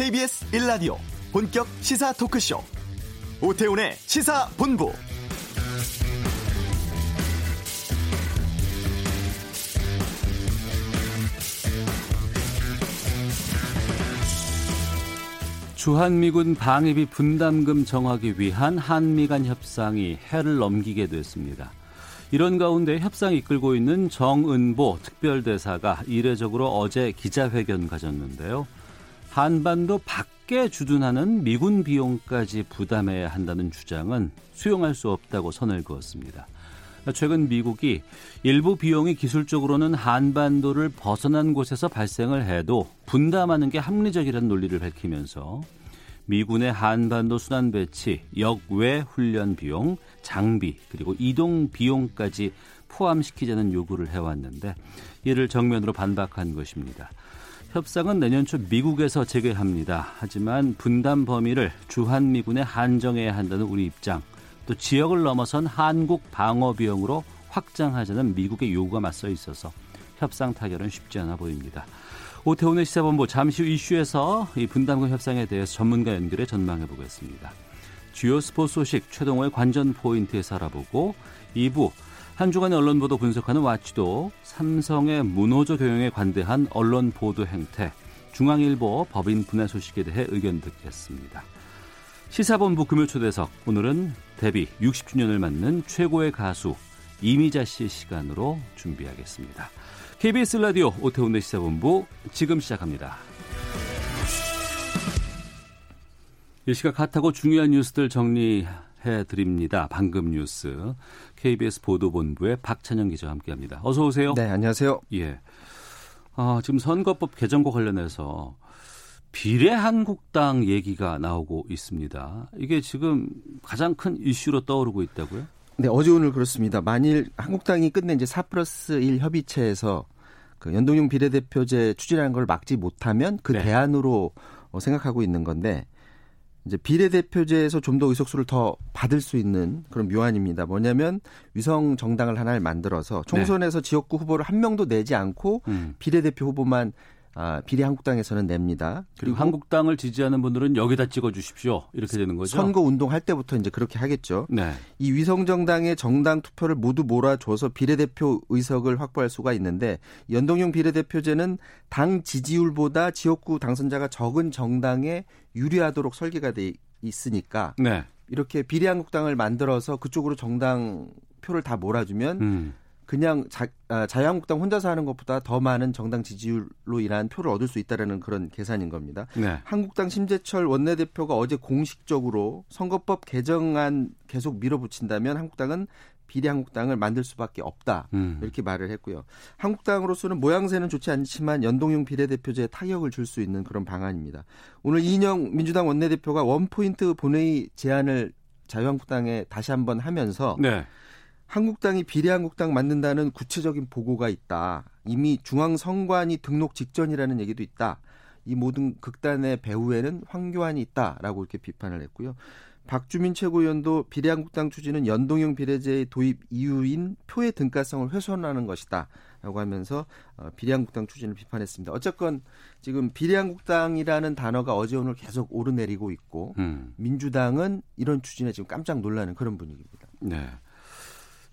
KBS 1라디오 본격 시사 토크쇼 오태훈의 시사본부 주한미군 방위비 분담금 정하기 위한 한미 간 협상이 해를 넘기게 됐습니다. 이런 가운데 협상 이끌고 있는 정은보 특별대사가 이례적으로 어제 기자회견 가졌는데요. 한반도 밖에 주둔하는 미군 비용까지 부담해야 한다는 주장은 수용할 수 없다고 선을 그었습니다. 최근 미국이 일부 비용이 기술적으로는 한반도를 벗어난 곳에서 발생을 해도 분담하는 게 합리적이라는 논리를 밝히면서 미군의 한반도 순환 배치, 역외 훈련 비용, 장비, 그리고 이동 비용까지 포함시키자는 요구를 해왔는데 이를 정면으로 반박한 것입니다. 협상은 내년 초 미국에서 재개합니다. 하지만 분담 범위를 주한미군에 한정해야 한다는 우리 입장, 또 지역을 넘어선 한국 방어 비용으로 확장하자는 미국의 요구가 맞서 있어서 협상 타결은 쉽지 않아 보입니다. 오태훈의 시사본부 잠시 후 이슈에서 이 분담금 협상에 대해서 전문가 연결해 전망해 보겠습니다. 주요 스포츠 소식 최동호의 관전 포인트에서 알아보고 2부 한 주간의 언론 보도 분석하는 와치도 삼성의 문호조 경영에 관대한 언론 보도 행태 중앙일보 법인 분해 소식에 대해 의견 듣겠습니다. 시사본부 금요초대석 오늘은 데뷔 60주년을 맞는 최고의 가수 이미자 씨의 시간으로 준비하겠습니다. KBS 라디오 오태훈의 시사본부 지금 시작합니다. 이 시각 핫하고 중요한 뉴스들 정리해 드립니다. 방금 뉴스 KBS 보도본부의 박찬영 기자와 함께합니다. 어서 오세요. 네, 안녕하세요. 예. 아, 지금 선거법 개정과 관련해서 비례한국당 얘기가 나오고 있습니다. 이게 지금 가장 큰 이슈로 떠오르고 있다고요? 네, 어제 오늘 그렇습니다. 만일 한국당이 끝내 이제 4 플러스 1 협의체에서 그 연동형 비례대표제 추진하는 걸 막지 못하면 그 네. 대안으로 어, 생각하고 있는 건데 이제 비례대표제에서 좀 더 의석수를 더 받을 수 있는 그런 묘안입니다. 뭐냐면 위성 정당을 하나를 만들어서 총선에서 네. 지역구 후보를 한 명도 내지 않고 음. 비례대표 후보만 아, 비례 한국당에서는 냅니다. 그리고 한국당을 지지하는 분들은 여기다 찍어 주십시오. 이렇게 되는 거죠. 선거 운동할 때부터 이제 그렇게 하겠죠. 네. 이 위성 정당의 정당 투표를 모두 몰아줘서 비례대표 의석을 확보할 수가 있는데 연동형 비례대표제는 당 지지율보다 지역구 당선자가 적은 정당에 유리하도록 설계가 돼 있으니까 네. 이렇게 비례 한국당을 만들어서 그쪽으로 정당 표를 다 몰아주면 음. 그냥 자, 아, 자유한국당 혼자서 하는 것보다 더 많은 정당 지지율로 인한 표를 얻을 수 있다라는 그런 계산인 겁니다. 네. 한국당 심재철 원내대표가 어제 공식적으로 선거법 개정안 계속 밀어붙인다면 한국당은 비례한국당을 만들 수밖에 없다 음. 이렇게 말을 했고요. 한국당으로서는 모양새는 좋지 않지만 연동형 비례대표제에 타격을 줄 수 있는 그런 방안입니다. 오늘 이인영 민주당 원내대표가 원포인트 본회의 제안을 자유한국당에 다시 한번 하면서 네. 한국당이 비례한국당 만든다는 구체적인 보고가 있다. 이미 중앙선관위 등록 직전이라는 얘기도 있다. 이 모든 극단의 배후에는 황교안이 있다라고 이렇게 비판을 했고요. 박주민 최고위원도 비례한국당 추진은 연동형 비례제의 도입 이유인 표의 등가성을 훼손하는 것이다. 라고 하면서 어, 비례한국당 추진을 비판했습니다. 어쨌건 지금 비례한국당이라는 단어가 어제 오늘 계속 오르내리고 있고 음. 민주당은 이런 추진에 지금 깜짝 놀라는 그런 분위기입니다. 네.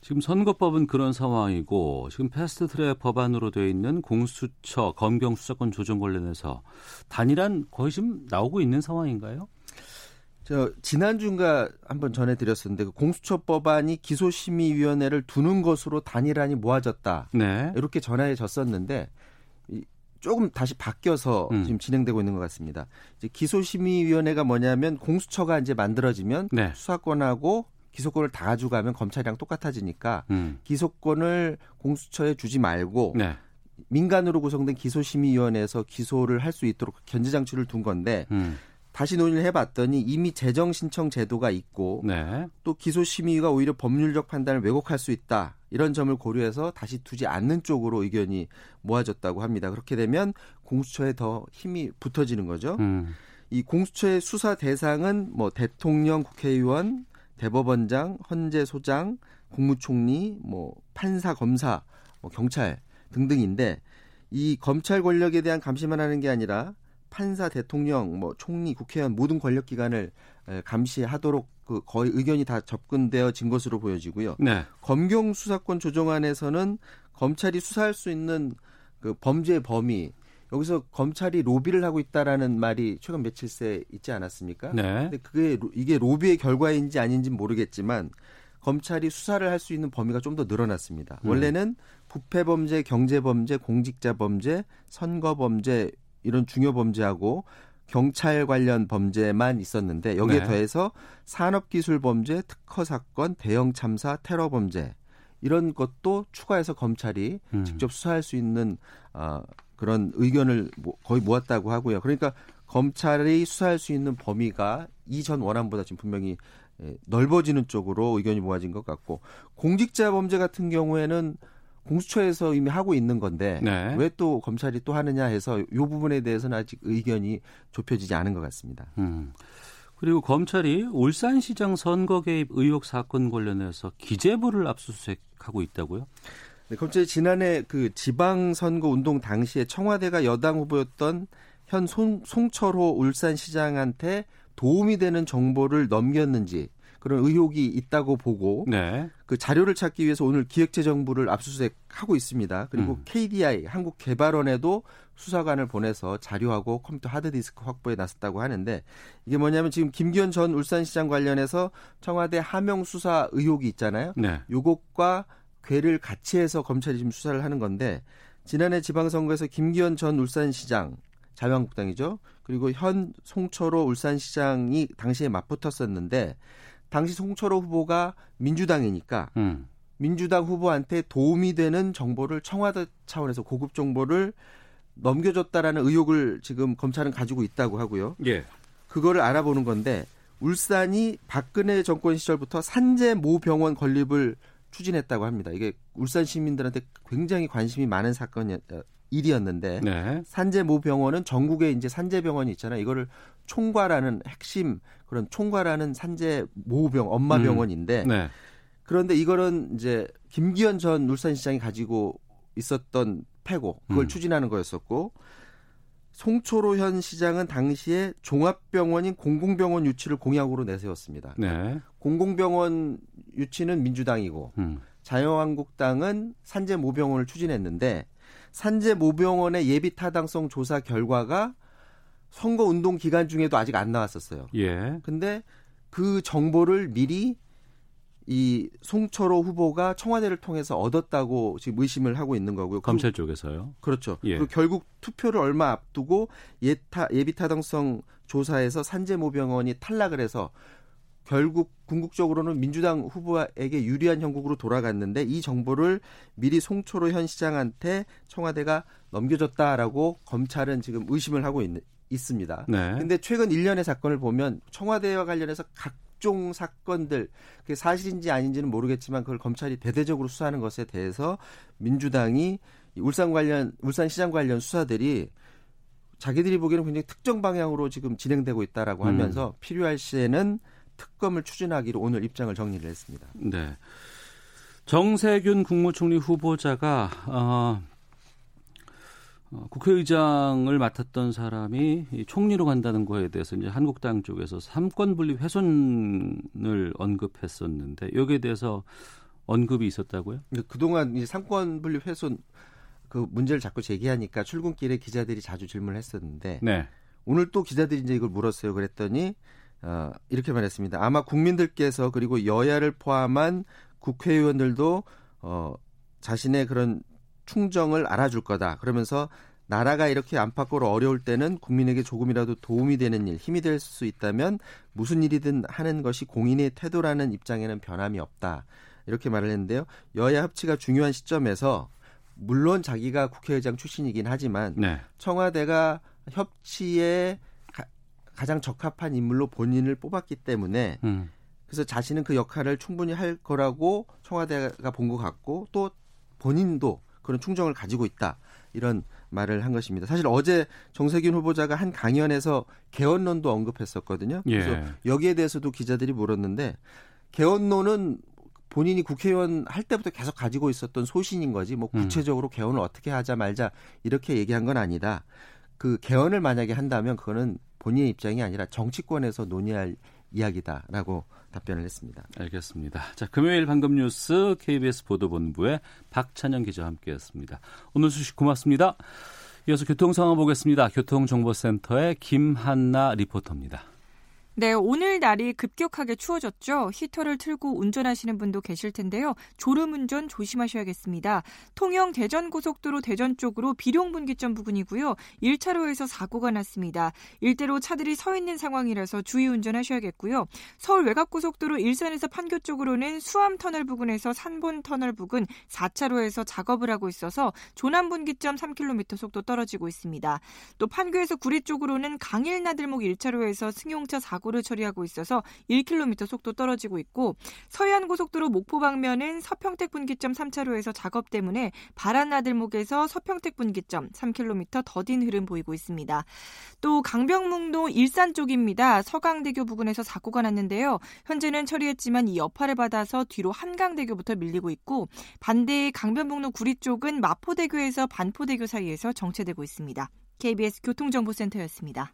지금 선거법은 그런 상황이고 지금 패스트트랙 법안으로 되어 있는 공수처 검경 수사권 조정 관련해서 단일한 거의 지금 나오고 있는 상황인가요? 저 지난주인가 한번 전해드렸었는데 그 공수처 법안이 기소심의위원회를 두는 것으로 단일안이 모아졌다. 네. 이렇게 전해졌었는데 조금 다시 바뀌어서 음. 지금 진행되고 있는 것 같습니다. 이제 기소심의위원회가 뭐냐면 공수처가 이제 만들어지면 네. 수사권하고 기소권을 다 가져가면 검찰이랑 똑같아지니까 음. 기소권을 공수처에 주지 말고 네. 민간으로 구성된 기소심의위원회에서 기소를 할 수 있도록 견제 장치를 둔 건데 음. 다시 논의를 해봤더니 이미 재정 신청 제도가 있고 네. 또 기소심의가 오히려 법률적 판단을 왜곡할 수 있다 이런 점을 고려해서 다시 두지 않는 쪽으로 의견이 모아졌다고 합니다. 그렇게 되면 공수처에 더 힘이 붙어지는 거죠. 음. 이 공수처의 수사 대상은 뭐 대통령, 국회의원, 대법원장, 헌재 소장, 국무총리, 뭐 판사, 검사, 뭐 경찰 등등인데 이 검찰 권력에 대한 감시만 하는 게 아니라 판사, 대통령, 뭐 총리, 국회의원 모든 권력 기관을 감시하도록 그 거의 의견이 다 접근되어진 것으로 보여지고요. 네. 검경 수사권 조정안에서는 검찰이 수사할 수 있는 그 범죄 범위 여기서 검찰이 로비를 하고 있다라는 말이 최근 며칠 새 있지 않았습니까? 네. 근데 그게 이게 로비의 결과인지 아닌지 모르겠지만 검찰이 수사를 할 수 있는 범위가 좀 더 늘어났습니다. 음. 원래는 부패 범죄, 경제 범죄, 공직자 범죄, 선거 범죄 이런 중요 범죄하고 경찰 관련 범죄만 있었는데 여기에 네. 더해서 산업기술 범죄, 특허 사건, 대형 참사, 테러 범죄 이런 것도 추가해서 검찰이 음. 직접 수사할 수 있는 어, 그런 의견을 거의 모았다고 하고요. 그러니까 검찰이 수사할 수 있는 범위가 이전 원안보다 지금 분명히 예, 넓어지는 쪽으로 의견이 모아진 것 같고 공직자 범죄 같은 경우에는 공수처에서 이미 하고 있는 건데 네. 왜또 검찰이 또 하느냐 해서 이 부분에 대해서는 아직 의견이 좁혀지지 않은 것 같습니다. 음. 그리고 검찰이 울산시장 선거 개입 의혹 사건 관련해서 기재부를 압수수색하고 있다고요? 네, 검찰이 지난해 그 지방선거 운동 당시에 청와대가 여당 후보였던 현 송, 송철호 울산시장한테 도움이 되는 정보를 넘겼는지 그런 의혹이 있다고 보고 네. 그 자료를 찾기 위해서 오늘 기획재정부를 압수수색하고 있습니다. 그리고 음. KDI 한국개발원에도 수사관을 보내서 자료하고 컴퓨터 하드디스크 확보에 나섰다고 하는데 이게 뭐냐면 지금 김기현 전 울산시장 관련해서 청와대 하명 수사 의혹이 있잖아요. 네. 요것과 괴를 같이 해서 검찰이 지금 수사를 하는 건데 지난해 지방선거에서 김기현 전 울산시장 자유한국당이죠. 그리고 현 송철호 울산시장이 당시에 맞붙었었는데 당시 송철호 후보가 민주당이니까 음. 민주당 후보한테 도움이 되는 정보를 청와대 차원에서 고급 정보를 넘겨줬다라는 의혹을 지금 검찰은 가지고 있다고 하고요. 예. 그거를 알아보는 건데 울산이 박근혜 정권 시절부터 산재 모 병원 건립을 추진했다고 합니다. 이게 울산 시민들한테 굉장히 관심이 많은 사건 어, 일이었는데 네. 산재 모 병원은 전국에 이제 산재 병원이 있잖아요. 이거를 총괄하는 핵심 그런 총괄하는 산재 모병 엄마 음. 병원인데 음. 네. 그런데 이거는 이제 김기현 전 울산시장이 가지고 있었던 패고 그걸 음. 추진하는 거였었고 송초로 현 시장은 당시에 종합병원인 공공병원 유치를 공약으로 내세웠습니다. 네. 공공병원 유치는 민주당이고 음. 자유한국당은 산재 모병원을 추진했는데 산재 모병원의 예비 타당성 조사 결과가 선거 운동 기간 중에도 아직 안 나왔었어요. 예. 근데 그 정보를 미리 이 송철호 후보가 청와대를 통해서 얻었다고 지금 의심을 하고 있는 거고요. 검찰 쪽에서요. 그렇죠. 예. 그리고 결국 투표를 얼마 앞두고 예타 예비 타당성 조사에서 산재모병원이 탈락을 해서 결국 궁극적으로는 민주당 후보에게 유리한 형국으로 돌아갔는데 이 정보를 미리 송초로 현 시장한테 청와대가 넘겨줬다라고 검찰은 지금 의심을 하고 있는, 있습니다. 네. 근데 최근 1년의 사건을 보면 청와대와 관련해서 각종 사건들 그게 사실인지 아닌지는 모르겠지만 그걸 검찰이 대대적으로 수사하는 것에 대해서 민주당이 울산 관련 울산 시장 관련 수사들이 자기들이 보기에는 굉장히 특정 방향으로 지금 진행되고 있다라고 음. 하면서 음. 필요할 시에는 특검을 추진하기로 오늘 입장을 정리를 했습니다. 네. 정세균 국무총리 후보자가 어, 어, 국회의장을 맡았던 사람이 총리로 간다는 거에 대해서 이제 한국당 쪽에서 삼권 분립 훼손을 언급했었는데 여기에 대해서 언급이 있었다고요? 그동안 이 삼권 분립 훼손 그 문제를 자꾸 제기하니까 출근길에 기자들이 자주 질문을 했었는데 네. 오늘 또 기자들이 이제 이걸 물었어요. 그랬더니 어, 이렇게 말했습니다. 아마 국민들께서 그리고 여야를 포함한 국회의원들도 어, 자신의 그런 충정을 알아줄 거다. 그러면서 나라가 이렇게 안팎으로 어려울 때는 국민에게 조금이라도 도움이 되는 일, 힘이 될 수 있다면 무슨 일이든 하는 것이 공인의 태도라는 입장에는 변함이 없다. 이렇게 말을 했는데요. 여야 합치가 중요한 시점에서 물론 자기가 국회의장 출신이긴 하지만 네. 청와대가 협치에 가장 적합한 인물로 본인을 뽑았기 때문에 음. 그래서 자신은 그 역할을 충분히 할 거라고 청와대가 본 것 같고 또 본인도 그런 충정을 가지고 있다 이런 말을 한 것입니다. 사실 어제 정세균 후보자가 한 강연에서 개헌론도 언급했었거든요. 그래서 예. 여기에 대해서도 기자들이 물었는데 개헌론은 본인이 국회의원 할 때부터 계속 가지고 있었던 소신인 거지 뭐 음. 구체적으로 개헌을 어떻게 하자 말자 이렇게 얘기한 건 아니다. 그 개헌을 만약에 한다면 그거는 본인의 입장이 아니라 정치권에서 논의할 이야기다라고 답변을 했습니다. 알겠습니다. 자, 금요일 방금 뉴스 KBS 보도본부의 박찬영 기자와 함께했습니다. 오늘 소식 고맙습니다. 이어서 교통 상황 보겠습니다. 교통정보센터의 김한나 리포터입니다. 네, 오늘 날이 급격하게 추워졌죠. 히터를 틀고 운전하시는 분도 계실 텐데요. 졸음 운전 조심하셔야겠습니다. 통영 대전 고속도로 대전 쪽으로 비룡 분기점 부근이고요. 1차로에서 사고가 났습니다. 일대로 차들이 서 있는 상황이라서 주의 운전하셔야겠고요. 서울 외곽 고속도로 일산에서 판교 쪽으로는 수암 터널 부근에서 산본 터널 부근 4차로에서 작업을 하고 있어서 조남 분기점 3km 속도 떨어지고 있습니다. 또 판교에서 구리 쪽으로는 강일 나들목 1차로에서 승용차 사고 사고를 처리하고 있어서 1km 속도 떨어지고 있고 서해안 고속도로 목포 방면은 서평택 분기점 3차로에서 작업 때문에 바란나들목에서 서평택 분기점 3km 더딘 흐름 보이고 있습니다. 또 강병북로 일산 쪽입니다. 서강대교 부근에서 사고가 났는데요. 현재는 처리했지만 이 여파를 받아서 뒤로 한강대교부터 밀리고 있고 반대 강변북로 구리 쪽은 마포대교에서 반포대교 사이에서 정체되고 있습니다. KBS 교통정보센터였습니다.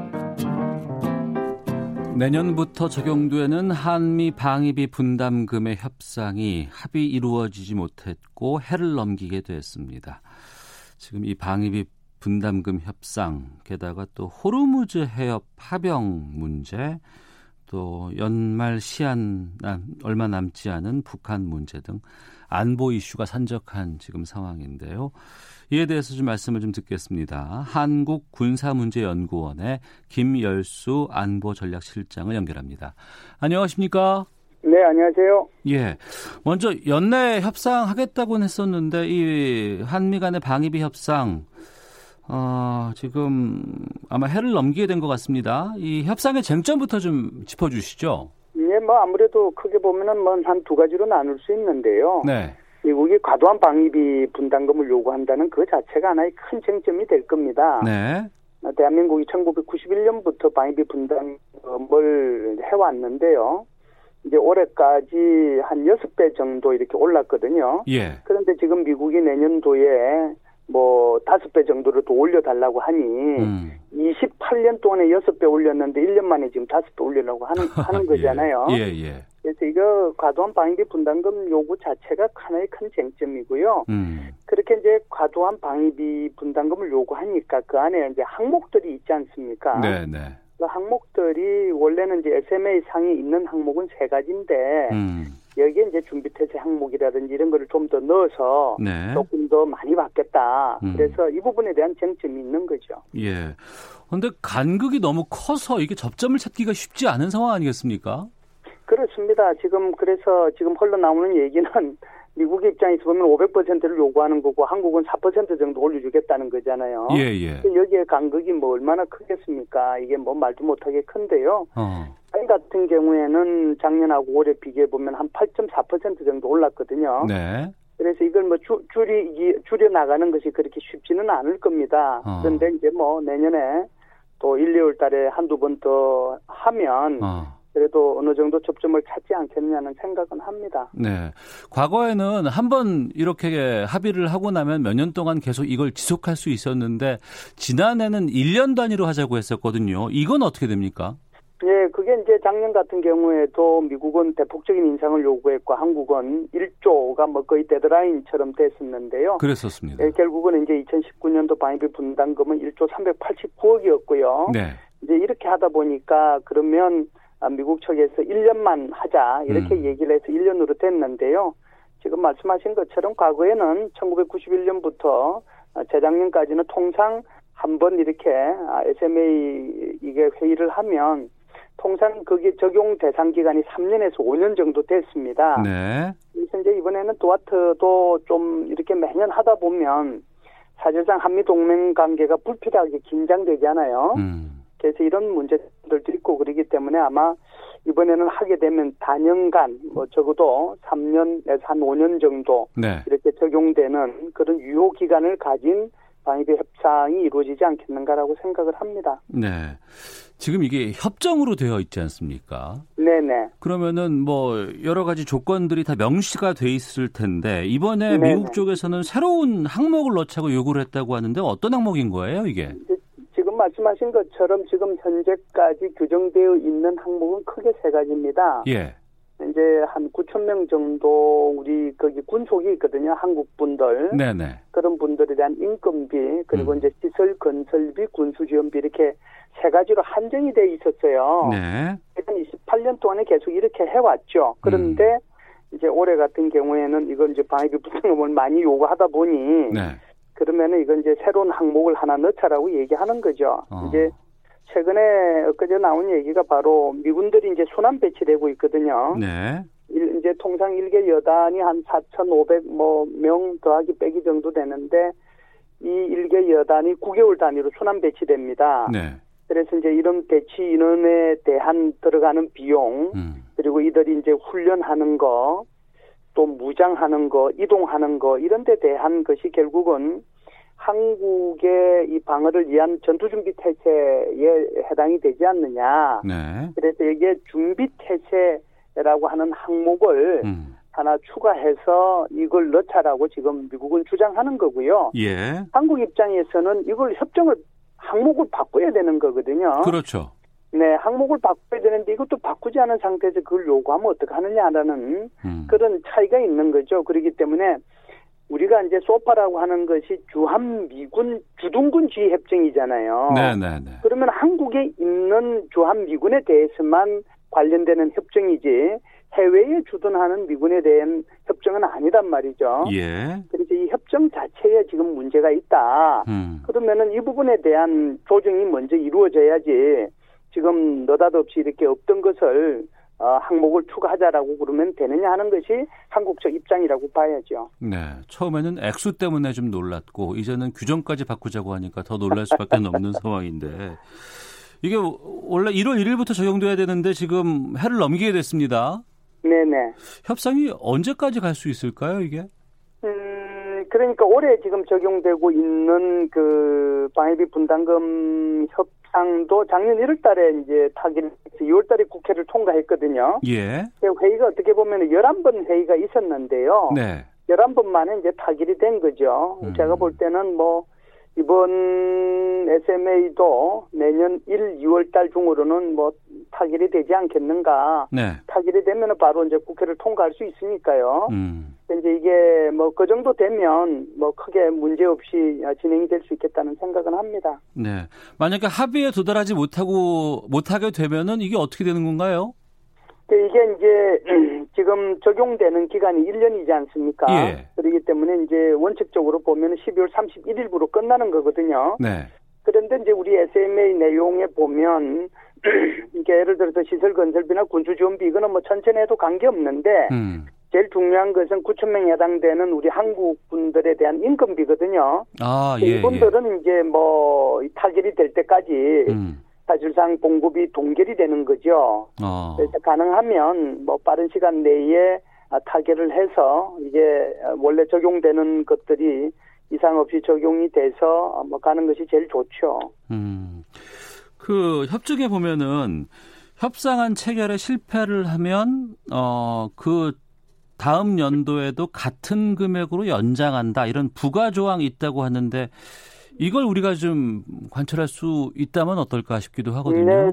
내년부터 적용되는 한미 방위비 분담금의 협상이 합의 이루어지지 못했고 해를 넘기게 됐습니다. 지금 이 방위비 분담금 협상 게다가 또 호르무즈 해협 파병 문제 또 연말 시한 얼마 남지 않은 북한 문제 등 안보 이슈가 산적한 지금 상황인데요. 이에 대해서 좀 말씀을 좀 듣겠습니다. 한국 군사문제연구원의 김열수 안보전략실장을 연결합니다. 안녕하십니까? 네, 안녕하세요. 예. 먼저 연내 협상하겠다고는 했었는데 이 한미 간의 방위비 협상 어, 지금 아마 해를 넘기게 된 것 같습니다. 이 협상의 쟁점부터 좀 짚어 주시죠. 예, 뭐 아무래도 크게 보면은 뭐 한 두 가지로 나눌 수 있는데요. 네. 미국이 과도한 방위비 분담금을 요구한다는 그 자체가 하나의 큰 쟁점이 될 겁니다. 네. 대한민국이 1991년부터 방위비 분담금을 해왔는데요. 이제 올해까지 한 6배 정도 이렇게 올랐거든요. 예. 그런데 지금 미국이 내년도에 뭐 다섯 배 정도를 더 올려달라고 하니 음. 28년 동안에 여섯 배 올렸는데 1년 만에 지금 다섯 배 올리려고 하는 하는 거잖아요. 예, 예. 그래서 이거 과도한 방위비 분담금 요구 자체가 하나의 큰 쟁점이고요. 음. 그렇게 이제 과도한 방위비 분담금을 요구하니까 그 안에 이제 항목들이 있지 않습니까? 네, 네. 그 항목들이 원래는 이제 SMA 상에 있는 항목은 세 가지인데 음. 여기에 이제 준비 태세 항목이라든지 이런 거를 좀 더 넣어서 네. 조금 더 많이 받겠다. 음. 그래서 이 부분에 대한 쟁점이 있는 거죠. 예. 그런데 간극이 너무 커서 이게 접점을 찾기가 쉽지 않은 상황 아니겠습니까? 그렇습니다. 지금 그래서 지금 흘러나오는 얘기는 미국 입장에서 보면 500%를 요구하는 거고 한국은 4% 정도 올려주겠다는 거잖아요. 예, 예. 여기에 간극이 뭐 얼마나 크겠습니까? 이게 뭐 말도 못하게 큰데요. 어. 이 같은 경우에는 작년하고 올해 비교해 보면 한 8.4% 정도 올랐거든요. 네. 그래서 이걸 뭐 줄, 줄이 줄여 나가는 것이 그렇게 쉽지는 않을 겁니다. 어. 그런데 이제 뭐 내년에 또 1, 2월 달에 한두 번 더 하면 어. 그래도 어느 정도 접점을 찾지 않겠냐는 생각은 합니다. 네. 과거에는 한 번 이렇게 합의를 하고 나면 몇 년 동안 계속 이걸 지속할 수 있었는데 지난해는 1년 단위로 하자고 했었거든요. 이건 어떻게 됩니까? 예, 그게 이제 작년 같은 경우에도 미국은 대폭적인 인상을 요구했고 한국은 1조가 뭐 거의 데드라인처럼 됐었는데요. 그랬었습니다. 예, 결국은 이제 2019년도 방위비 분담금은 1조 389억이었고요. 네. 이제 이렇게 하다 보니까 그러면 미국 측에서 1년만 하자 이렇게 음. 얘기를 해서 1년으로 됐는데요. 지금 말씀하신 것처럼 과거에는 1991년부터 재작년까지는 통상 한 번 이렇게 SMA 이게 회의를 하면 통상 그게 적용 대상 기간이 3년에서 5년 정도 됐습니다. 네. 그래서 이제 이번에는 도와트도 좀 이렇게 매년 하다 보면 사실상 한미 동맹 관계가 불필요하게 긴장되잖아요. 음. 그래서 이런 문제들도 있고 그러기 때문에 아마 이번에는 하게 되면 단연간 뭐 적어도 3년에서 한 5년 정도 네. 이렇게 적용되는 그런 유효 기간을 가진 방위비 협상이 이루어지지 않겠는가라고 생각을 합니다. 네. 지금 이게 협정으로 되어 있지 않습니까? 네네. 그러면은 뭐 여러 가지 조건들이 다 명시가 돼 있을 텐데 이번에 네네. 미국 쪽에서는 새로운 항목을 넣자고 요구를 했다고 하는데 어떤 항목인 거예요, 이게? 말씀하신 것처럼 지금 현재까지 규정되어 있는 항목은 크게 세 가지입니다. 예. 이제 한 9천 명 정도 우리 거기 군속이 있거든요. 한국 분들. 네네. 그런 분들에 대한 인건비 그리고 음. 이제 시설 건설비, 군수 지원비 이렇게 세 가지로 한정이 돼 있었어요. 네. 일단 28년 동안에 계속 이렇게 해왔죠. 그런데 음. 이제 올해 같은 경우에는 이걸 이제 방위비 부담금을 많이 요구하다 보니 네. 그러면은 이건 이제 새로운 항목을 하나 넣자라고 얘기하는 거죠. 어. 이제 최근에 엊그제 나온 얘기가 바로 미군들이 이제 순환 배치되고 있거든요. 네. 이제 통상 일개 여단이 한 4,500 뭐 명 더하기 빼기 정도 되는데 이 일개 여단이 9개월 단위로 순환 배치됩니다. 네. 그래서 이제 이런 배치 인원에 대한 들어가는 비용 음. 그리고 이들이 이제 훈련하는 거 또 무장하는 거 이동하는 거 이런 데 대한 것이 결국은 한국의 이 방어를 위한 전투준비 태세에 해당이 되지 않느냐. 네. 그래서 이게 준비 태세라고 하는 항목을 음. 하나 추가해서 이걸 넣자라고 지금 미국은 주장하는 거고요. 예. 한국 입장에서는 이걸 협정을 항목을 바꿔야 되는 거거든요. 그렇죠. 네, 항목을 바꿔야 되는데 이것도 바꾸지 않은 상태에서 그걸 요구하면 어떻게 하느냐라는 음. 그런 차이가 있는 거죠. 그렇기 때문에 우리가 이제 소파라고 하는 것이 주한 미군 주둔군 지휘 협정이잖아요. 네, 네, 네. 그러면 한국에 있는 주한 미군에 대해서만 관련되는 협정이지 해외에 주둔하는 미군에 대한 협정은 아니란 말이죠. 예. 그래서 이 협정 자체에 지금 문제가 있다. 음. 그러면은 이 부분에 대한 조정이 먼저 이루어져야지 지금 너닷없이 이렇게 없던 것을 어, 항목을 추가하자라고 그러면 되느냐 하는 것이 한국 적 입장이라고 봐야죠. 네. 처음에는 액수 때문에 좀 놀랐고 이제는 규정까지 바꾸자고 하니까 더 놀랄 수밖에 없는 상황인데 이게 원래 1월 1일부터 적용돼야 되는데 지금 해를 넘기게 됐습니다. 네네. 협상이 언제까지 갈 수 있을까요, 이게? 음, 그러니까 올해 지금 적용되고 있는 그 방위비 분담금 협 상도 작년 1월 달에 이제 타기를 2월 달에 국회를 통과했거든요. 예. 회의가 어떻게 보면 11번 회의가 있었는데요. 네. 11번 만에 이제 타결이 된 거죠. 음. 제가 볼 때는 뭐 이번 SMA도 내년 1, 2월 달 중으로는 뭐 타결이 되지 않겠는가. 네. 타결이 되면 바로 이제 국회를 통과할 수 있으니까요. 음. 이제 이게 뭐 그 정도 되면 뭐 크게 문제 없이 진행이 될 수 있겠다는 생각은 합니다. 네. 만약에 합의에 도달하지 못하고 못하게 되면은 이게 어떻게 되는 건가요? 이게 이제 지금 적용되는 기간이 1년이지 않습니까? 예. 그렇기 때문에 이제 원칙적으로 보면 12월 31일부로 끝나는 거거든요. 네. 그런데 이제 우리 SMA 내용에 보면 이게 예를 들어서 시설 건설비나 군수 지원비 이거는 뭐 천천히 해도 관계 없는데 음. 제일 중요한 것은 9천 명에 해당되는 우리 한국 분들에 대한 인건비거든요. 아, 예, 이분들은 예. 이제 뭐 타결이 될 때까지 음. 사실상 공급이 동결이 되는 거죠. 어. 그래서 가능하면 뭐 빠른 시간 내에 타결을 해서 이게 원래 적용되는 것들이 이상 없이 적용이 돼서 뭐 가는 것이 제일 좋죠. 음. 그 협정에 보면은 협상안 체결에 실패를 하면 어그 다음 연도에도 같은 금액으로 연장한다 이런 부가 조항이 있다고 하는데 이걸 우리가 좀 관철할 수 있다면 어떨까 싶기도 하거든요. 네,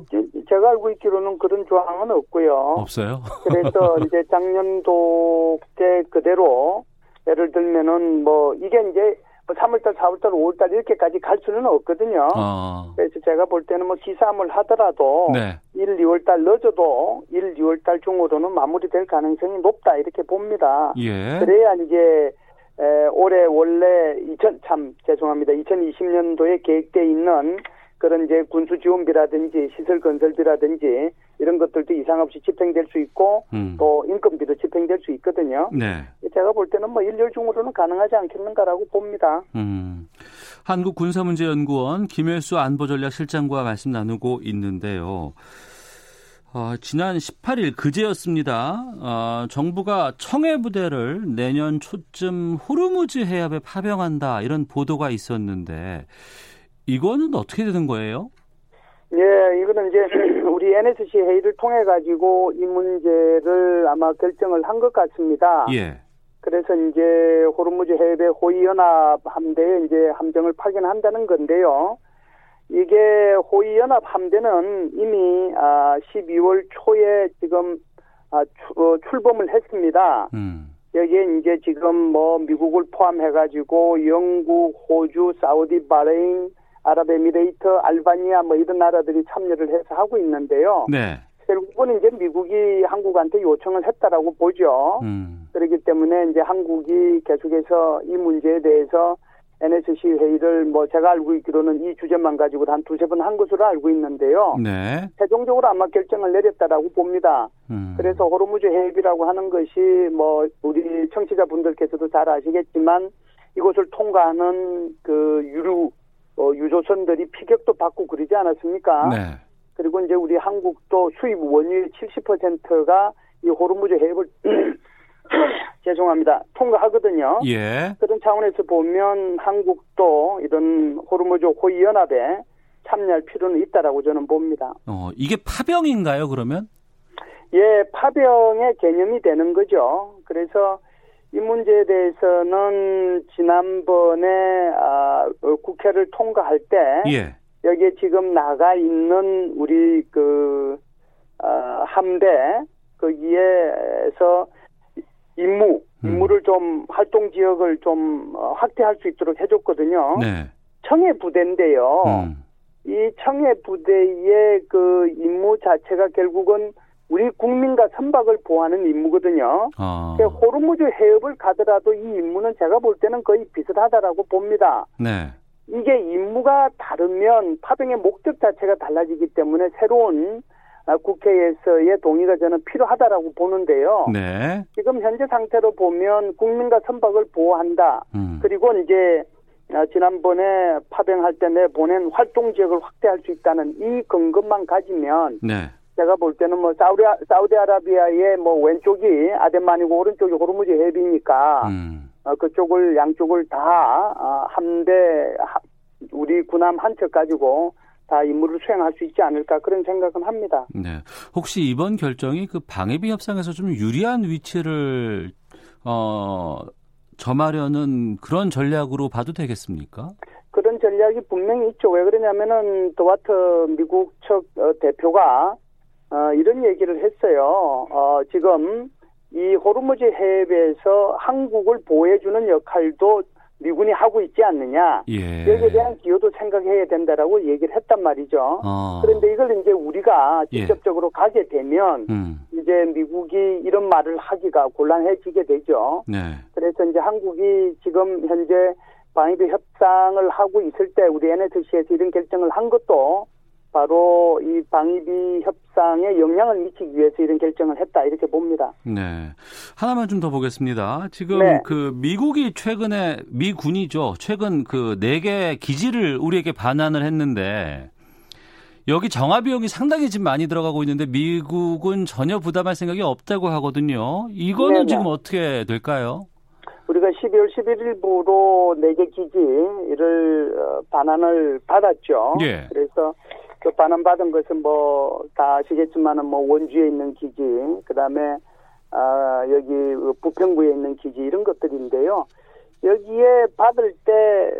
제가 알고 있기로는 그런 조항은 없고요. 없어요. 그래서 이제 작년도 때 그대로 예를 들면은 뭐 이게 이제 3월달, 4월달, 5월달 이렇게까지 갈 수는 없거든요. 어. 그래서 제가 볼 때는 뭐 시사함을 하더라도 네. 1, 2월달 늦어도 1, 2월달 중으로는 마무리될 가능성이 높다 이렇게 봅니다. 예. 그래야 이제 에, 올해 원래 2000, 참, 죄송합니다. 2020년도에 계획돼 있는 그런 이제 군수 지원비라든지 시설 건설비라든지 이런 것들도 이상 없이 집행될 수 있고 음. 또 인건비도 집행될 수 있거든요. 네. 제가 볼 때는 뭐 일렬 중으로는 가능하지 않겠는가라고 봅니다. 음. 한국군사문제연구원 김혜수 안보전략실장과 말씀 나누고 있는데요. 어, 지난 18일 그제였습니다. 어, 정부가 청해 부대를 내년 초쯤 호르무즈 해협에 파병한다 이런 보도가 있었는데 이거는 어떻게 되는 거예요? 예, 이거는 이제 우리 NSC 회의를 통해 가지고 이 문제를 아마 결정을 한 것 같습니다. 예. 그래서 이제 호르무즈 해협 호위 연합 함대에 이제 함정을 파견한다는 건데요. 이게 호위 연합 함대는 이미 아 12월 초에 지금 아 어, 출범을 했습니다. 음. 여기에 이제 지금 뭐 미국을 포함해 가지고 영국, 호주, 사우디, 바레인, 아랍에미레이트, 알바니아 뭐 이런 나라들이 참여를 해서 하고 있는데요. 네. 결국은 이제 미국이 한국한테 요청을 했다라고 보죠. 음. 그렇기 때문에 이제 한국이 계속해서 이 문제에 대해서 NSC 회의를 뭐 제가 알고 있기로는 이 주제만 가지고 한 두세 번 한 것으로 알고 있는데요. 네. 최종적으로 아마 결정을 내렸다라고 봅니다. 음. 그래서 호르무즈 해협이라고 하는 것이 뭐 우리 청취자분들께서도 잘 아시겠지만 이곳을 통과하는 그 유류 어, 유조선들이 피격도 받고 그러지 않았습니까? 네. 그리고 이제 우리 한국도 수입 원유의 70%가 이 호르무즈 해협을 죄송합니다. 통과하거든요. 예. 그런 차원에서 보면 한국도 이런 호르무즈 호위 연합에 참여할 필요는 있다라고 저는 봅니다. 어, 이게 파병인가요, 그러면? 예, 파병의 개념이 되는 거죠. 그래서 이 문제에 대해서는 지난번에 아, 국회를 통과할 때 예. 여기에 지금 나가 있는 우리 그 어, 함대 거기에서 임무 음. 임무를 좀 활동 지역을 좀 어, 확대할 수 있도록 해줬거든요. 네. 청해 부대인데요. 음. 이 청해 부대의 그 임무 자체가 결국은 우리 국민과 선박을 보호하는 임무거든요. 아. 호르무즈 해협을 가더라도 이 임무는 제가 볼 때는 거의 비슷하다라고 봅니다. 네. 이게 임무가 다르면 파병의 목적 자체가 달라지기 때문에 새로운 아, 국회에서의 동의가 저는 필요하다라고 보는데요. 네. 지금 현재 상태로 보면 국민과 선박을 보호한다. 음. 그리고 이제 아, 지난번에 파병할 때 내보낸 활동 지역을 확대할 수 있다는 이 근거만 가지면 네. 제가 볼 때는 뭐 사우디 사우디아라비아의 뭐 왼쪽이 아덴만이고 오른쪽이 호르무즈 해비니까 음. 어, 그쪽을 양쪽을 다 어, 함대 우리 군함 한 척 가지고 다 임무를 수행할 수 있지 않을까 그런 생각은 합니다. 네. 혹시 이번 결정이 그 방해비 협상에서 좀 유리한 위치를 어 점하려는 그런 전략으로 봐도 되겠습니까? 그런 전략이 분명히 있죠. 왜 그러냐면은 도와트 미국 측 어, 대표가 어, 이런 얘기를 했어요. 어, 지금 이 호르무즈 해협에서 한국을 보호해주는 역할도 미군이 하고 있지 않느냐. 예. 여기에 대한 기여도 생각해야 된다라고 얘기를 했단 말이죠. 어. 그런데 이걸 이제 우리가 예. 직접적으로 예. 가게 되면 음. 이제 미국이 이런 말을 하기가 곤란해지게 되죠. 네. 그래서 이제 한국이 지금 현재 방위비 협상을 하고 있을 때 우리 NSC에서 이런 결정을 한 것도 바로 이 방위비 협상에 영향을 미치기 위해서 이런 결정을 했다 이렇게 봅니다. 네. 하나만 좀 더 보겠습니다. 지금 네. 그 미국이 최근에 미 군이죠. 최근 그 네 개 기지를 우리에게 반환을 했는데 여기 정화 비용이 상당히 지금 많이 들어가고 있는데 미국은 전혀 부담할 생각이 없다고 하거든요. 이거는 네네. 지금 어떻게 될까요? 우리가 12월 11일부로 네개 기지를 어, 반환을 받았죠. 예. 그래서 그 반환받은 것은 뭐 다 아시겠지만은 뭐 원주에 있는 기지, 그 다음에 아 여기 그 부평구에 있는 기지 이런 것들인데요. 여기에 받을 때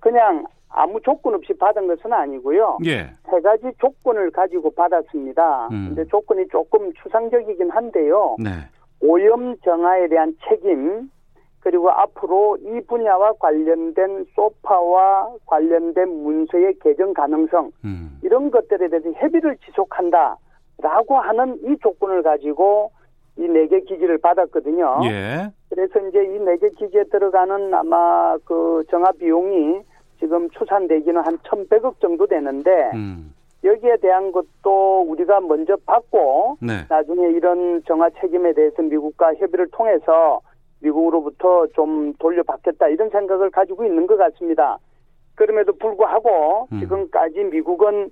그냥 아무 조건 없이 받은 것은 아니고요. 예. 세 가지 조건을 가지고 받았습니다. 음. 근데 조건이 조금 추상적이긴 한데요. 네. 오염 정화에 대한 책임, 그리고 앞으로 이 분야와 관련된 소파와 관련된 문서의 개정 가능성 음. 이런 것들에 대해서 협의를 지속한다라고 하는 이 조건을 가지고 이 네 개 기지를 받았거든요. 예. 그래서 이제 이 네 개 기지에 들어가는 아마 그 정화 비용이 지금 추산되기는 한 1,100억 정도 되는데 음. 여기에 대한 것도 우리가 먼저 받고 네. 나중에 이런 정화 책임에 대해서 미국과 협의를 통해서 미국으로부터 좀 돌려받겠다 이런 생각을 가지고 있는 것 같습니다. 그럼에도 불구하고 음. 지금까지 미국은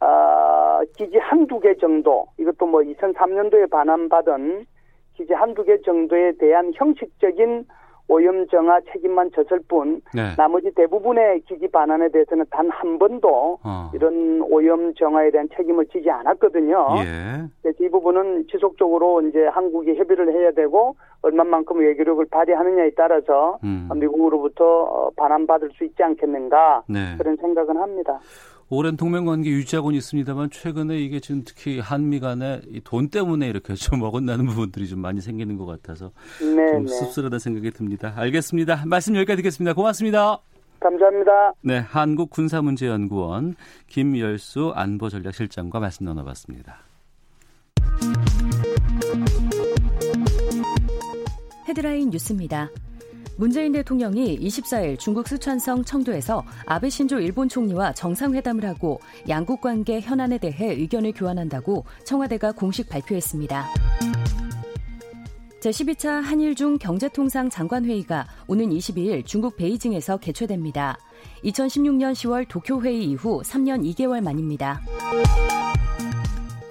어, 기지 한두 개 정도 이것도 뭐 2003년도에 반환받은 기지 한두 개 정도에 대한 형식적인 오염 정화 책임만 졌을 뿐 네. 나머지 대부분의 기지 반환에 대해서는 단 한 번도 어. 이런 오염 정화에 대한 책임을 지지 않았거든요. 예. 이 부분은 지속적으로 이제 한국이 협의를 해야 되고 얼마만큼 외교력을 발휘하느냐에 따라서 음. 미국으로부터 반환받을 수 있지 않겠는가 네. 그런 생각은 합니다. 오랜 동맹 관계 유지하고는 있습니다만 최근에 이게 지금 특히 한미 간에 돈 때문에 이렇게 좀 어긋나는 부분들이 좀 많이 생기는 것 같아서 네, 좀 네. 씁쓸하다 생각이 듭니다. 알겠습니다. 말씀 여기까지 듣겠습니다. 고맙습니다. 감사합니다. 네, 한국군사문제연구원 김열수 안보전략실장과 말씀 나눠봤습니다. 헤드라인 뉴스입니다. 문재인 대통령이 24일 중국 스촨성 청도에서 아베 신조 일본 총리와 정상회담을 하고 양국 관계 현안에 대해 의견을 교환한다고 청와대가 공식 발표했습니다. 제12차 한일중 경제통상 장관회의가 오는 22일 중국 베이징에서 개최됩니다. 2016년 10월 도쿄회의 이후 3년 2개월 만입니다.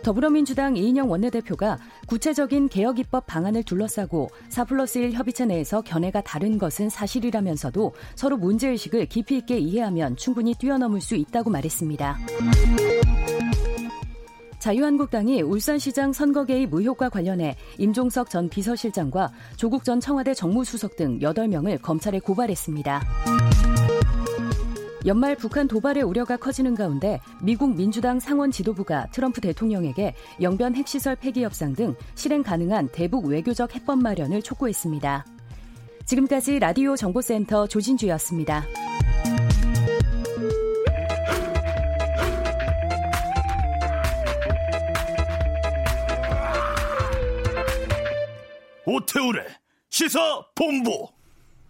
더불어민주당 이인영 원내대표가 구체적인 개혁 입법 방안을 둘러싸고 4 플러스 1 협의체 내에서 견해가 다른 것은 사실이라면서도 서로 문제의식을 깊이 있게 이해하면 충분히 뛰어넘을 수 있다고 말했습니다. 자유한국당이 울산시장 선거 개입 의혹과 관련해 임종석 전 비서실장과 조국 전 청와대 정무수석 등 8명을 검찰에 고발했습니다. 연말 북한 도발의 우려가 커지는 가운데 미국 민주당 상원 지도부가 트럼프 대통령에게 영변 핵시설 폐기 협상 등 실행 가능한 대북 외교적 해법 마련을 촉구했습니다. 지금까지 라디오 정보센터 조진주였습니다. 오태우래 시사 본부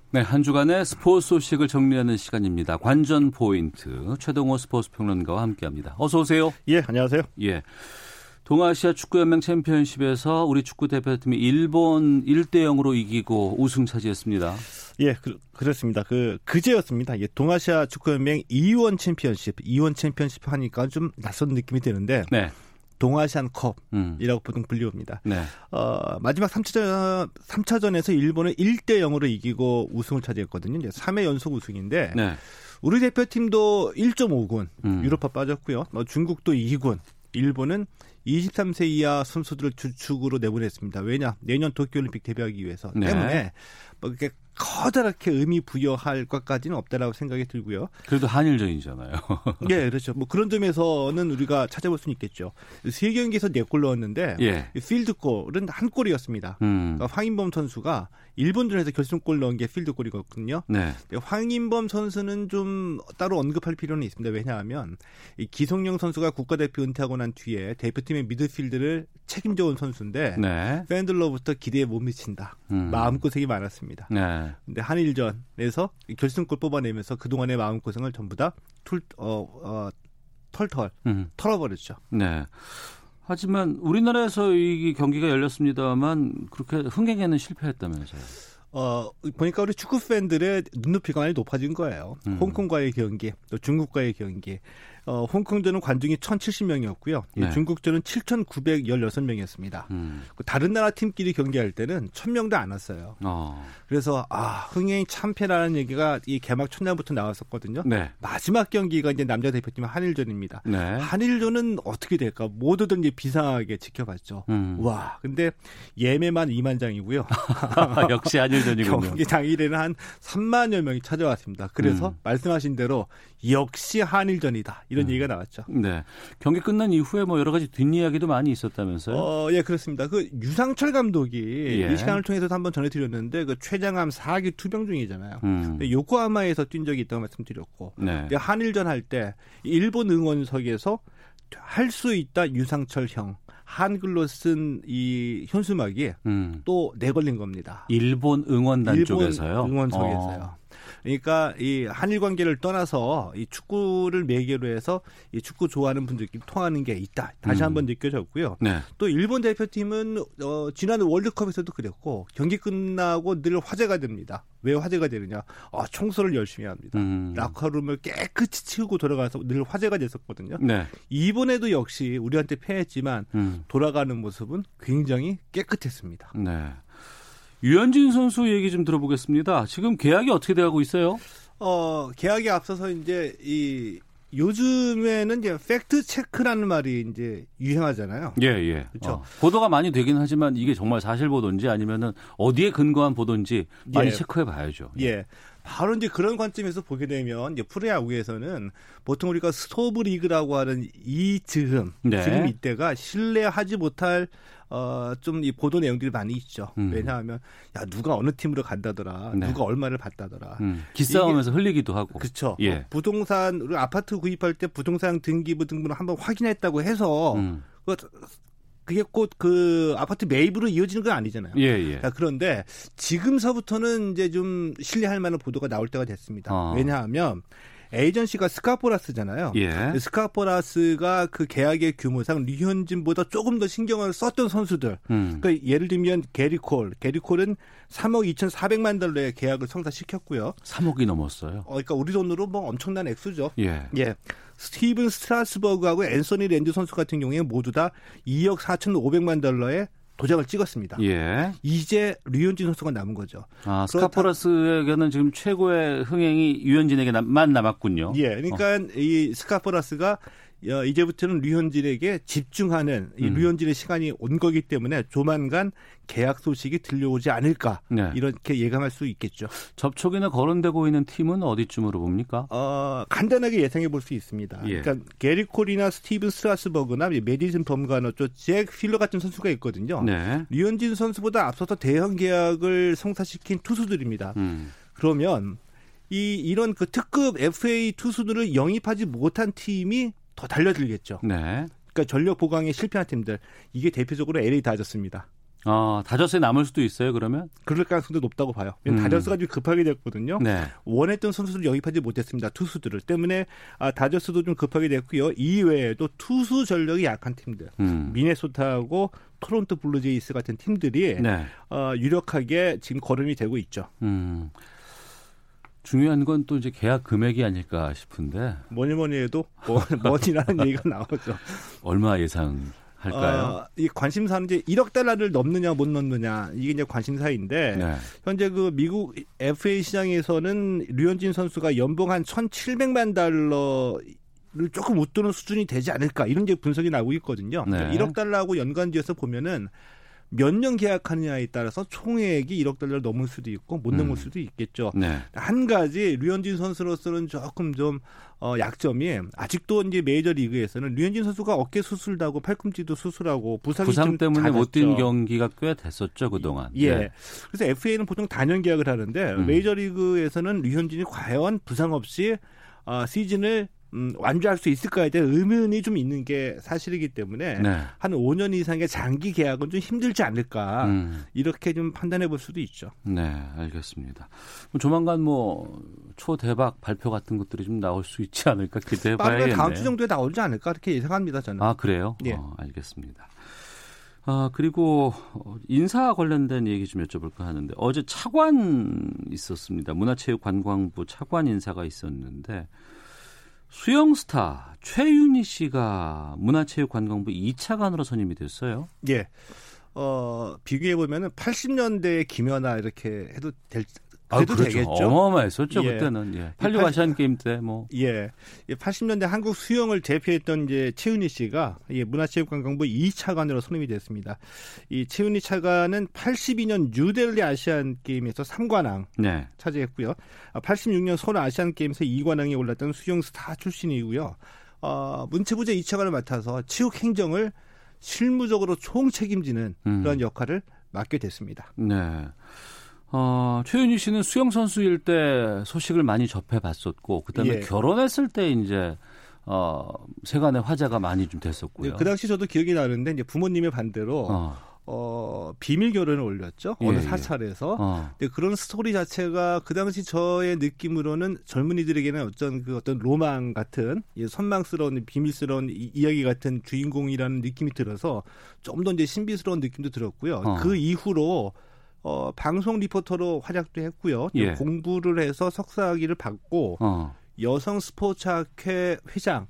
네, 한 주간의 스포츠 소식을 정리하는 시간입니다. 관전 포인트 최동호 스포츠 평론가와 함께합니다. 어서 오세요. 예, 안녕하세요. 예. 동아시아 축구연맹 챔피언십에서 우리 축구 대표팀이 일본 1대 0으로 이기고 우승 차지했습니다. 예, 그, 렇습니다 그, 그제였습니다. 예, 동아시아 축구연맹 2원 챔피언십, 2원 챔피언십 하니까 좀 낯선 느낌이 드는데. 네. 동아시안 컵이라고 음. 보통 불리웁니다. 네. 어, 마지막 3차전, 3차전에서 일본을 1대 0으로 이기고 우승을 차지했거든요. 이제 3회 연속 우승인데 네. 우리 대표팀도 1.5군 음. 유로파 빠졌고요. 뭐 중국도 2군, 일본은 23세 이하 선수들을 주축으로 내보냈습니다. 왜냐? 내년 도쿄올림픽 데뷔하기 위해서 네. 때문에 뭐 이렇게 커다랗게 의미 부여할 것까지는 없다라고 생각이 들고요. 그래도 한일전이잖아요. 예, 그렇죠. 뭐 그런 점에서는 우리가 찾아볼 수는 있겠죠. 세 경기에서 네 골 넣었는데 예. 필드골은 한 골이었습니다. 음. 그러니까 황인범 선수가 일본전에서 결승골 넣은 게 필드골이거든요. 네. 황인범 선수는 좀 따로 언급할 필요는 있습니다. 왜냐하면 이 기성용 선수가 국가대표 은퇴하고 난 뒤에 대표팀의 미드필드를 책임져 온 선수인데 네. 팬들로부터 기대에 못 미친다. 음. 마음고생이 많았습니다. 네. 근데 한일전에서 결승골 뽑아내면서 그동안의 마음고생을 전부 다 툴, 어, 어, 털털 음. 털어버렸죠. 네. 하지만 우리나라에서 이 경기가 열렸습니다만 그렇게 흥행에는 실패했다면서요. 어, 보니까 우리 축구 팬들의 눈높이가 많이 높아진 거예요. 음. 홍콩과의 경기, 또 중국과의 경기, 어, 홍콩전은 관중이 1,070명이었고요. 네. 중국전은 7,916명이었습니다. 음. 그 다른 나라 팀끼리 경기할 때는 1,000명도 안 왔어요. 어. 그래서 아 흥행이 참패라는 얘기가 이 개막 첫날부터 나왔었거든요. 네. 마지막 경기가 이제 남자 대표팀 한일전입니다. 네. 한일전은 어떻게 될까? 모두들 이제 비상하게 지켜봤죠. 음. 와, 근데 예매만 2만 장이고요. 역시 한일전이군요. 경기 당일에는 한 3만여 명이 찾아왔습니다. 그래서 음. 말씀하신 대로 역시 한일전이다. 이런 음. 얘기가 나왔죠. 네. 경기 끝난 이후에 뭐 여러 가지 뒷이야기도 많이 있었다면서요? 어, 예, 그렇습니다. 그 유상철 감독이 예. 이 시간을 통해서도 한번 전해드렸는데 그 최장암 4기 투병 중이잖아요. 음. 요코하마에서 뛴 적이 있다고 말씀드렸고 네. 한일전 할 때 일본 응원석에서 할 수 있다 유상철 형. 한글로 쓴 이 현수막이 음. 또 내걸린 겁니다. 일본 응원단 일본 쪽에서요. 응원석에서요. 어. 그러니까 이 한일 관계를 떠나서 이 축구를 매개로 해서 이 축구 좋아하는 분들끼리 통하는 게 있다. 다시 음. 한번 느껴졌고요. 네. 또 일본 대표팀은 어, 지난 월드컵에서도 그랬고 경기 끝나고 늘 화제가 됩니다. 왜 화제가 되느냐? 아, 청소를 열심히 합니다. 음. 라커룸을 깨끗이 치우고 돌아가서 늘 화제가 됐었거든요. 네. 이번에도 역시 우리한테 패했지만 음. 돌아가는 모습은 굉장히 깨끗했습니다. 네. 류현진 선수 얘기 좀 들어보겠습니다. 지금 계약이 어떻게 돼가고 있어요? 어, 계약에 앞서서 이제 이 요즘에는 이제 팩트 체크라는 말이 이제 유행하잖아요. 예, 예. 그렇죠. 어, 보도가 많이 되긴 하지만 이게 정말 사실 보도인지 아니면은 어디에 근거한 보도인지 많이 예. 체크해 봐야죠. 예. 바로 이제 그런 관점에서 보게 되면 이제 프로야구에서는 보통 우리가 스토브 리그라고 하는 이 즈음, 네. 즈음 이때가 신뢰하지 못할 어, 좀 이 보도 내용들이 많이 있죠. 음. 왜냐하면, 야, 누가 어느 팀으로 간다더라. 네. 누가 얼마를 받다더라. 음. 기싸움에서 흘리기도 하고. 그렇죠. 예. 부동산, 우리 아파트 구입할 때 부동산 등기부 등본을 한번 확인했다고 해서, 음. 그 그게 곧 그 아파트 매입으로 이어지는 건 아니잖아요. 예, 예. 자, 그런데 지금서부터는 이제 좀 신뢰할 만한 보도가 나올 때가 됐습니다. 어. 왜냐하면 에이전시가 스카포라스잖아요. 예. 스카포라스가 그 계약의 규모상 류현진보다 조금 더 신경을 썼던 선수들. 음. 그러니까 예를 들면 게리콜. 게리콜은 3억 2,400만 달러의 계약을 성사시켰고요. 3억이 넘었어요. 어, 그러니까 우리 돈으로 뭐 엄청난 액수죠. 예. 예. 스티븐 스트라스버그하고 앤서니 렌던 선수 같은 경우에 모두 다 2억 4,500만 달러의 도장을 찍었습니다. 예. 이제 류현진 선수가 남은 거죠. 아, 스캇 보라스에게는 지금 최고의 흥행이 류현진에게만 남았군요. 예. 그러니까 어. 이 스캇 보라스가 어, 이제부터는 류현진에게 집중하는 이 음. 류현진의 시간이 온 거기 때문에 조만간 계약 소식이 들려오지 않을까 네. 이렇게 예감할 수 있겠죠. 접촉이나 거론되고 있는 팀은 어디쯤으로 봅니까? 어, 간단하게 예상해 볼 수 있습니다. 예. 그러니까 게리 콜이나 스티븐 스트라스버그나 메디슨 범가노, 잭 필러 같은 선수가 있거든요. 네. 류현진 선수보다 앞서서 대형 계약을 성사시킨 투수들입니다. 음. 그러면 이 이런 그 특급 FA 투수들을 영입하지 못한 팀이 더 달려들겠죠. 네. 그러니까 전력 보강에 실패한 팀들 이게 대표적으로 LA 다저스입니다. 아, 다저스에 남을 수도 있어요, 그러면? 그럴 가능성도 높다고 봐요. 음. 다저스가 좀 급하게 됐거든요. 네. 원했던 선수를 영입하지 못했습니다. 투수들을. 때문에 아, 다저스도 좀 급하게 됐고요. 이외에도 투수 전력이 약한 팀들. 음. 미네소타하고 토론토 블루제이스 같은 팀들이 네. 어, 유력하게 지금 거론이 되고 있죠. 음. 중요한 건 또 이제 계약 금액이 아닐까 싶은데. 뭐니 뭐니 해도 뭐, 뭐니라는 얘기가 나오죠. 얼마 예상 할까요? 어, 이 관심사는 이제 1억 달러를 넘느냐 못 넘느냐 이게 이제 관심사인데 네. 현재 그 미국 FA 시장에서는 류현진 선수가 연봉 한 1,700만 달러 를 조금 웃도는 수준이 되지 않을까 이런 게 분석이 나오고 있거든요. 네. 1억 달러하고 연관지어서 보면은 몇 년 계약하느냐에 따라서 총액이 1억 달러를 넘을 수도 있고 못 넘을 음. 수도 있겠죠. 네. 한 가지 류현진 선수로서는 조금 좀 어, 약점이 아직도 이제 메이저 리그에서는 류현진 선수가 어깨 수술도 하고 팔꿈치도 수술하고 부상이 부상 때문에 못 뛴 경기가 꽤 됐었죠 그동안. 예. 네. 그래서 FA는 보통 단연 계약을 하는데 음. 메이저 리그에서는 류현진이 과연 부상 없이 어, 시즌을 음, 완주할 수 있을까에 대한 의문이 좀 있는 게 사실이기 때문에 네. 한 5년 이상의 장기 계약은 좀 힘들지 않을까 음. 이렇게 좀 판단해 볼 수도 있죠. 네, 알겠습니다. 조만간 뭐 초대박 발표 같은 것들이 좀 나올 수 있지 않을까 기대해 봐야겠네요. 다음 주 정도에 나오지 않을까 그렇게 예상합니다. 저는. 아 그래요? 예. 어, 알겠습니다. 아, 그리고 인사 관련된 얘기 좀 여쭤볼까 하는데 어제 차관 있었습니다. 문화체육관광부 차관 인사가 있었는데 수영 스타 최윤희 씨가 문화체육관광부 2차관으로 선임이 됐어요. 예. 어, 비교해 보면은 80년대의 김연아 이렇게 해도 될 아, 그렇죠. 되겠죠. 어마어마했었죠 예. 그때는. 예. 86 아시안 게임 때 뭐. 예. 80년대 한국 수영을 대표했던 이제 최은희 씨가 예, 문화체육관광부 2차관으로 선임이 됐습니다. 이 최은희 차관은 82년 뉴델리 아시안 게임에서 3관왕 네. 차지했고요. 86년 서울 아시안 게임에서 2관왕에 올랐던 수영 스타 출신이고요. 어, 문체부제 2차관을 맡아서 체육 행정을 실무적으로 총 책임지는 음. 그런 역할을 맡게 됐습니다. 네. 어, 최윤희 씨는 수영 선수일 때 소식을 많이 접해 봤었고 그다음에 예. 결혼했을 때 이제 어, 세간의 화제가 많이 좀 됐었고요. 네, 그 당시 저도 기억이 나는데 이제 부모님의 반대로 어. 어, 비밀 결혼을 올렸죠. 어느 예, 예. 사찰에서. 어. 근데 그런 스토리 자체가 그 당시 저의 느낌으로는 젊은이들에게는 어떤 그 어떤 로망 같은 예, 선망스러운 비밀스러운 이, 이야기 같은 주인공이라는 느낌이 들어서 좀 더 이제 신비스러운 느낌도 들었고요. 어. 그 이후로 어, 방송 리포터로 활약도 했고요. 예. 공부를 해서 석사학위를 받고 어. 여성 스포츠학회 회장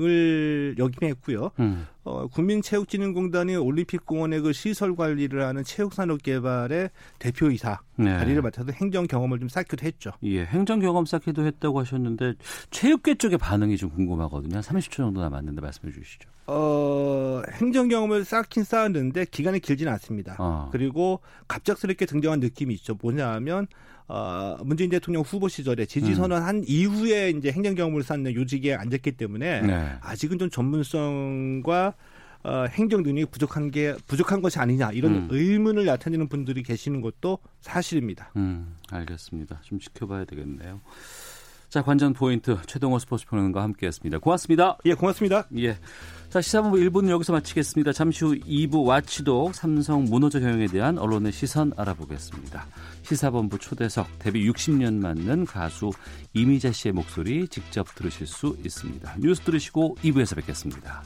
을 역임했고요. 음. 어, 국민체육진흥공단이 올림픽공원의 그 시설 관리를 하는 체육산업개발의 대표이사 네. 자리를 맡아서 행정 경험을 좀 쌓기도 했죠. 예, 행정 경험 쌓기도 했다고 하셨는데 체육계 쪽의 반응이 좀 궁금하거든요. 한 30초 정도 남았는데 말씀해 주시죠. 어, 행정 경험을 쌓긴 쌓았는데 기간이 길지는 않습니다. 어. 그리고 갑작스럽게 등장한 느낌이 있죠. 뭐냐하면 어, 문재인 대통령 후보 시절에 지지 선언한 음. 이후에 이제 행정 경험을 쌓는 요직에 앉았기 때문에 네. 아직은 좀 전문성과 어, 행정 능력이 부족한 게 부족한 것이 아니냐 이런 음. 의문을 나타내는 분들이 계시는 것도 사실입니다. 음, 알겠습니다. 좀 지켜봐야 되겠네요. 자, 관전 포인트 최동호 스포츠 평론가와 함께했습니다. 고맙습니다. 예, 고맙습니다. 예. 자, 시사본부 1부는 여기서 마치겠습니다. 잠시 후 2부 와치도 삼성 문호조 경영에 대한 언론의 시선 알아보겠습니다. 시사본부 초대석 데뷔 60년 맞는 가수 이미자 씨의 목소리 직접 들으실 수 있습니다. 뉴스 들으시고 2부에서 뵙겠습니다.